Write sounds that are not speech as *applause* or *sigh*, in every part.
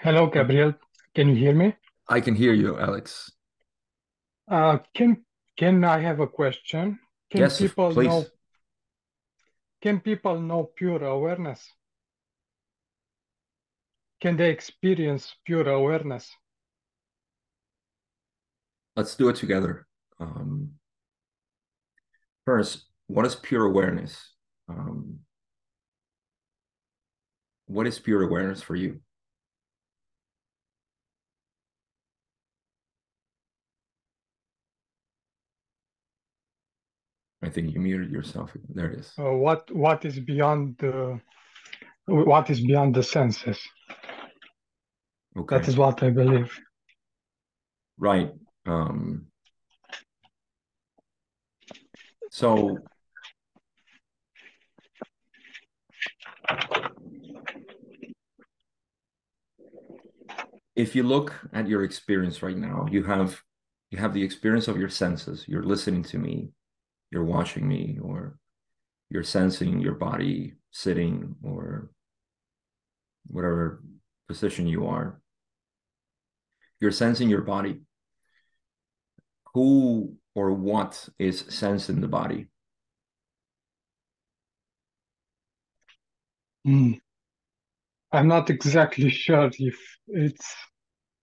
Hello, Gabriel. Can you hear me? I can hear you, Alex. Uh, can can I have a question? Can Yes, people know please. can people know pure awareness? Can they experience pure awareness? Let's do it together. Um, first, what is pure awareness? Um, what is pure awareness for you? I think you muted yourself. There it is. Uh, what what is beyond the what is beyond the senses? Okay, That is what I believe. right. Um, so if you look at your experience right now, you have you have the experience of your senses. You're listening to me, you're watching me, or you're sensing your body sitting or whatever position you are. You're sensing your body. Who or what is sensing the body? Hmm. I'm not exactly *laughs* sure if it's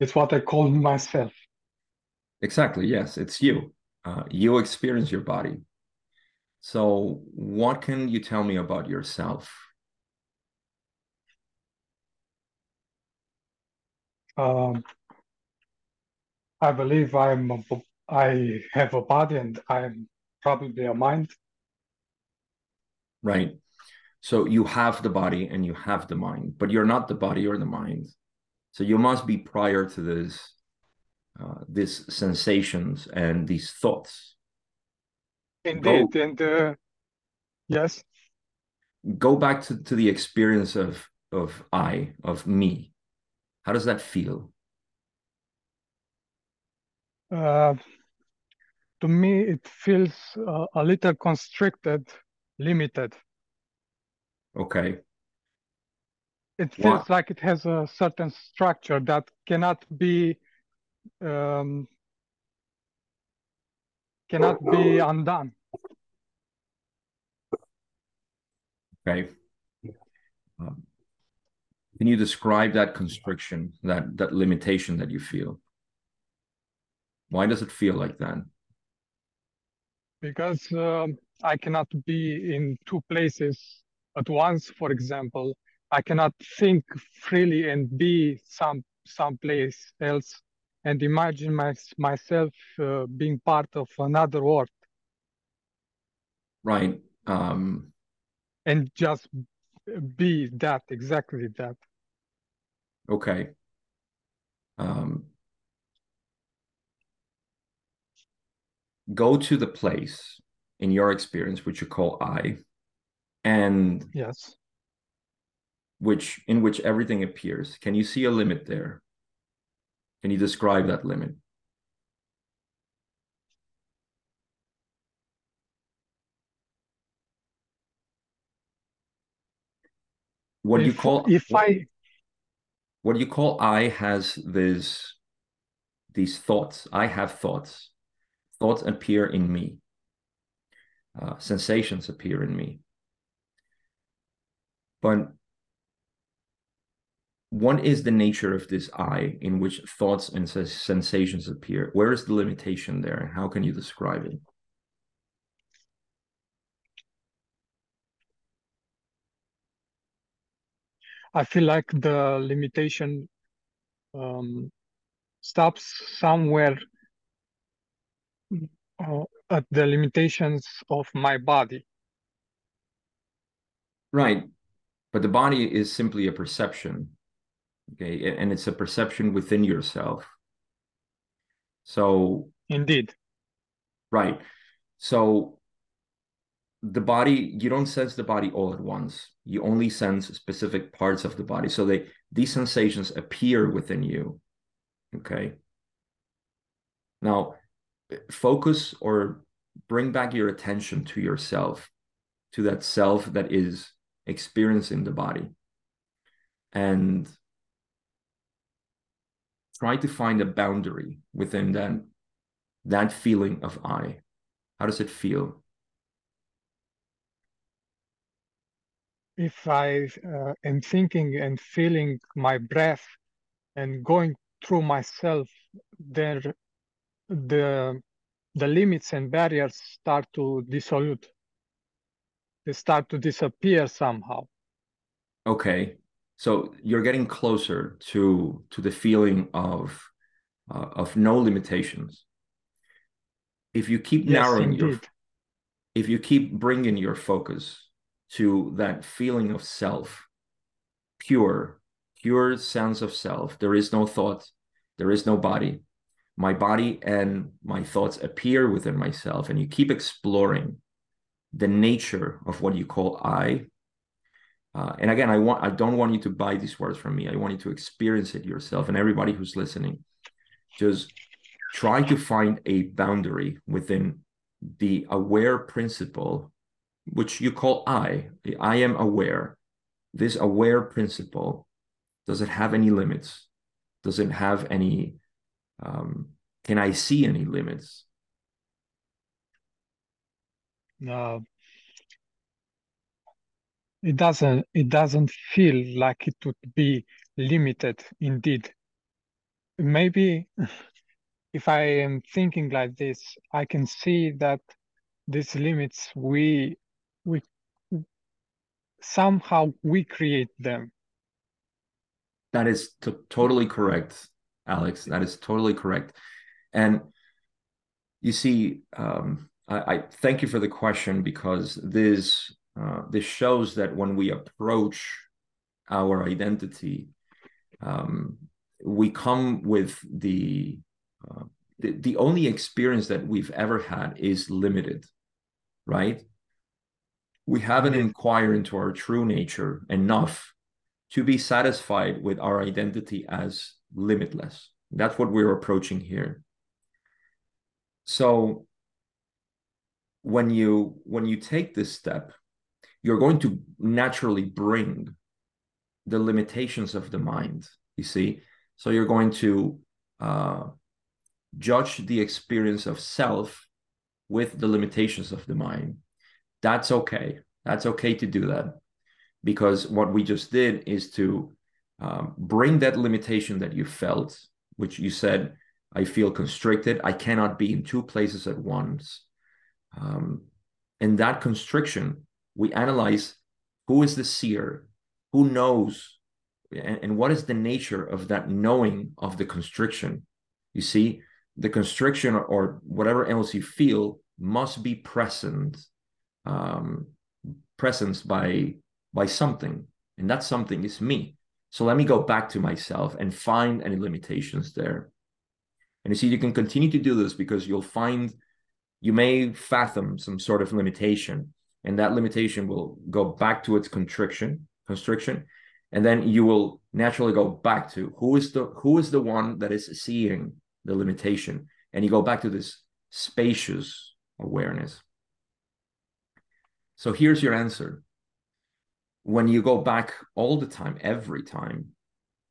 it's what I call myself. Exactly, yes, it's you. Uh, you experience your body. So, what can you tell me about yourself? Um, I believe I'm a, I have a body and I'm probably a mind. Right. So you have the body and you have the mind, but you're not the body or the mind. So you must be prior to this, uh, these sensations and these thoughts. Go Indeed, and uh, yes. go back to, to the experience of of I, of me. How does that feel? Uh, to me, it feels uh, a little constricted, limited. Okay. It feels like it has a certain structure that cannot be um, cannot be *laughs* undone. Okay. Um, can you describe that constriction, that that limitation that you feel? Why does it feel like that? because um, I cannot be in two places at once. For example, I cannot think freely and be some someplace else and imagine my, myself uh, being part of another world Right. Um, and just be that exactly that. okay. Um, go to the place in your experience which you call I, and Yes. which in which everything appears. Can you see a limit there? Can you describe that limit? What do you call if what, I what you call I has this these thoughts. I have thoughts. Thoughts appear in me. Uh, sensations appear in me. But what is the nature of this I in which thoughts and sens- sensations appear? Where is the limitation there? and How can you describe it? I feel like the limitation um, stops somewhere uh, at the limitations of my body. Right. But the body is simply a perception. Okay. And it's a perception within yourself. So, Indeed. right. So the body, you don't sense the body all at once. You only sense specific parts of the body. So they these sensations appear within you. Okay. Now, focus or bring back your attention to yourself, to that self that is experiencing the body. And try to find a boundary within that that feeling of I. How does it feel? If I uh, am thinking and feeling my breath and going through myself, there the the limits and barriers start to dissolve. They start to disappear somehow. Okay, so you're getting closer to to the feeling of uh, of no limitations. If you keep Yes, narrowing your, if you keep bringing your focus to that feeling of self, pure, pure sense of self. There is no thought, there is no body. My body and my thoughts appear within myself, and you keep exploring the nature of what you call I. Uh, and again, I want I don't want you to buy these words from me. I want you to experience it yourself, and everybody who's listening, just try to find a boundary within the aware principle, which you call I. I am aware. This aware principle does it have any limits? Does it have any? Um, can I see any limits? Uh, it doesn't it doesn't feel like it would be limited indeed. Maybe *laughs* if I am thinking like this, I can see that these limits we we somehow we create them. That is t- totally correct, Alex. That is totally correct. And you see, um, I, I, thank you for the question because this uh, this shows that when we approach our identity, um, we come with the, uh, the the only experience that we've ever had is limited, right? We haven't inquired into our true nature enough to be satisfied with our identity as limitless. That's what we're approaching here. So when you when you take this step, you're going to naturally bring the limitations of the mind. You see, so you're going to uh, judge the experience of self with the limitations of the mind. That's okay. That's okay to do that because what we just did is to um, bring that limitation that you felt, which you said, I feel constricted. I cannot be in two places at once. Um, in that constriction, we analyze who is the seer, who knows, and, and what is the nature of that knowing of the constriction. You see, the constriction or, or whatever else you feel must be present, um, presence by by something, and that something is me. So let me go back to myself and find any limitations there. And you see, you can continue to do this because you'll find you may fathom some sort of limitation, and that limitation will go back to its constriction, constriction, and then you will naturally go back to who is the who is the one that is seeing the limitation, and you go back to this spacious awareness. So here's your answer when you go back all the time, every time,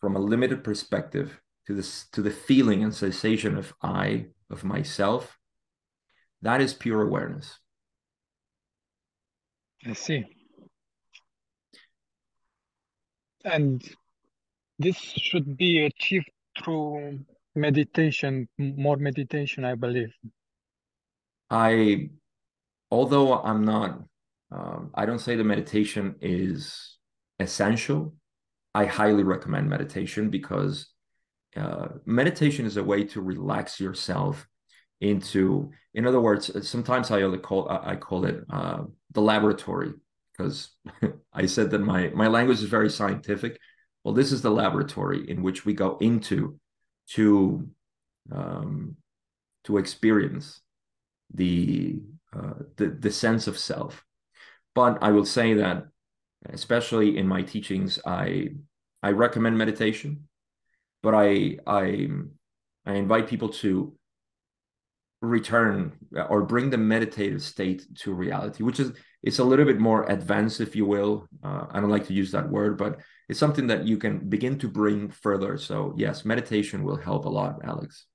from a limited perspective to this to the feeling and sensation of I, of myself, that is pure awareness. I see. And this should be achieved through meditation, more meditation, I believe. I, although I'm not um, I don't say the meditation is essential. I highly recommend meditation because uh, meditation is a way to relax yourself into. In other words, sometimes I call I call it uh, the laboratory because *laughs* I said that my my language is very scientific. Well, this is the laboratory in which we go into to um, to experience the, uh, the the sense of self but I will say that, especially in my teachings, I I recommend meditation, but I I I invite people to return uh, or bring the meditative state to reality which is it's a little bit more advanced if you will. Uh, i don't like to use that word but it's something that you can begin to bring further. So yes meditation will help a lot alex.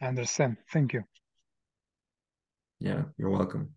I understand. Thank you. Yeah you're welcome.